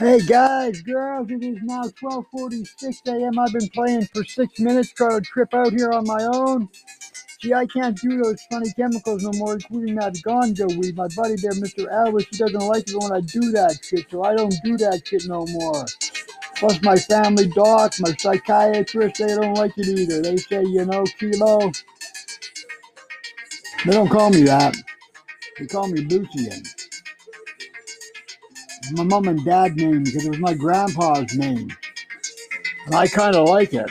Hey guys, girls, it is now 12:46 a.m. I've been playing for six minutes, trying to trip out here on my own. See, I can't do those funny chemicals no more, including that ganja weed. My buddy there, Mr. Elvis, he doesn't like it when I do that shit, so I don't do that shit no more. Plus, my family doc, my psychiatrist, they don't like it either. They say, you know, Kilo. They don't call me that. They call me Lucian. My mom and dad name because it was my grandpa's name. And I kind of like it.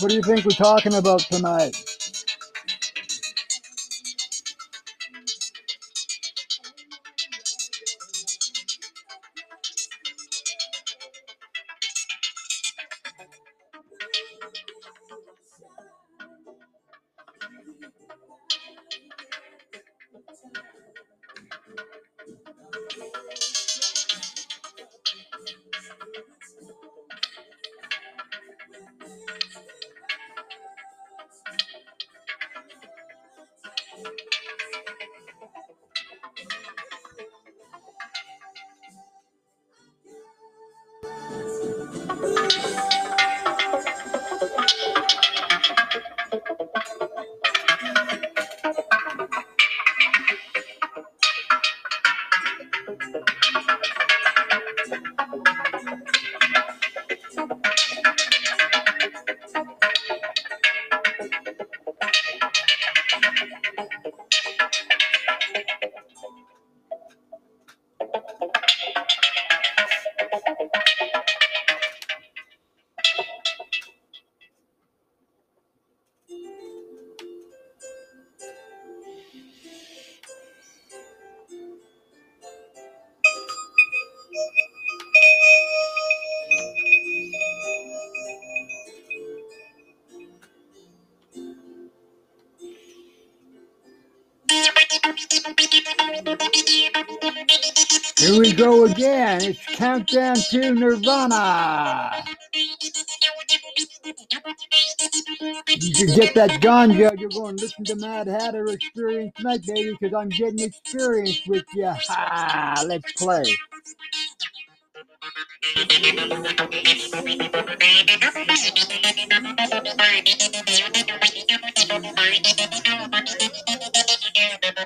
What do you think we're talking about tonight? Here we go again. It's Countdown to Nirvana. You can get that ganja. You're going to listen to Mad Hatter Experience tonight, baby, because I'm getting experience with you. Ha! Let's play.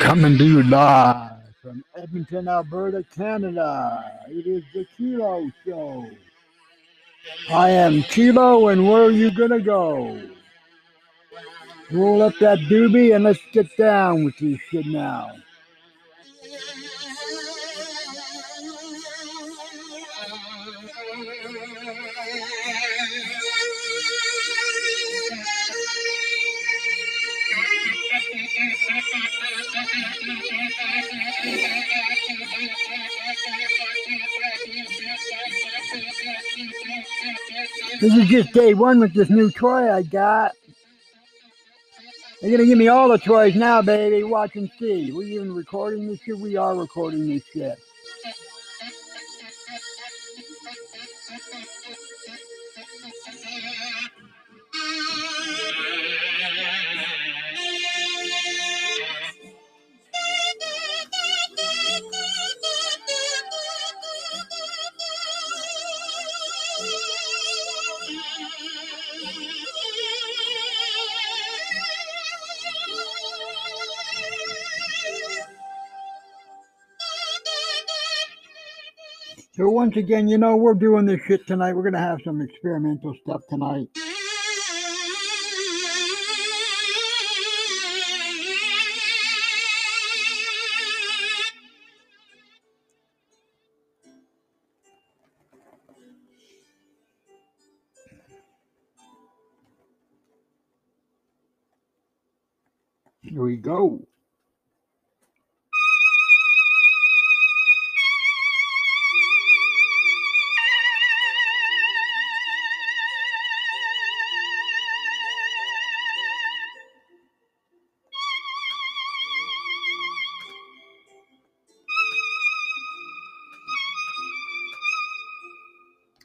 Coming to you live Edmonton, Alberta, Canada. It is the Kilo Show. I am Kilo, and where are you gonna go? Roll up that doobie and let's get down with this shit now. This is just day one with this new toy I got. They're gonna give me all the toys now, baby. Watch and see. We even recording this shit? We are recording this shit. So once again, you know, we're doing this shit tonight. We're going to have some experimental stuff tonight. Here we go.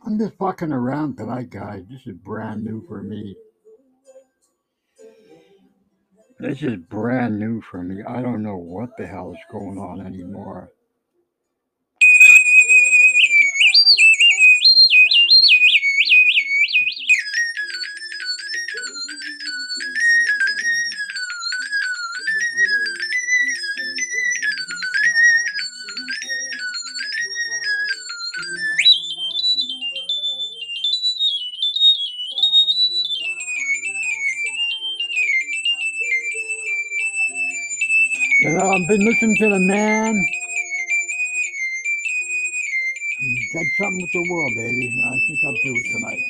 I'm just fucking around tonight, guys. This is brand new for me. This is brand new for me. I don't know what the hell is going on anymore. I've been listening to the man. Got something with the world, baby. I think I'll do it tonight.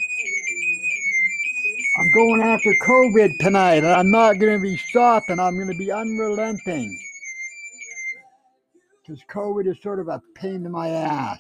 I'm going after COVID tonight, and I'm not going to be stopping. I'm going to be unrelenting. Because COVID is sort of a pain in my ass.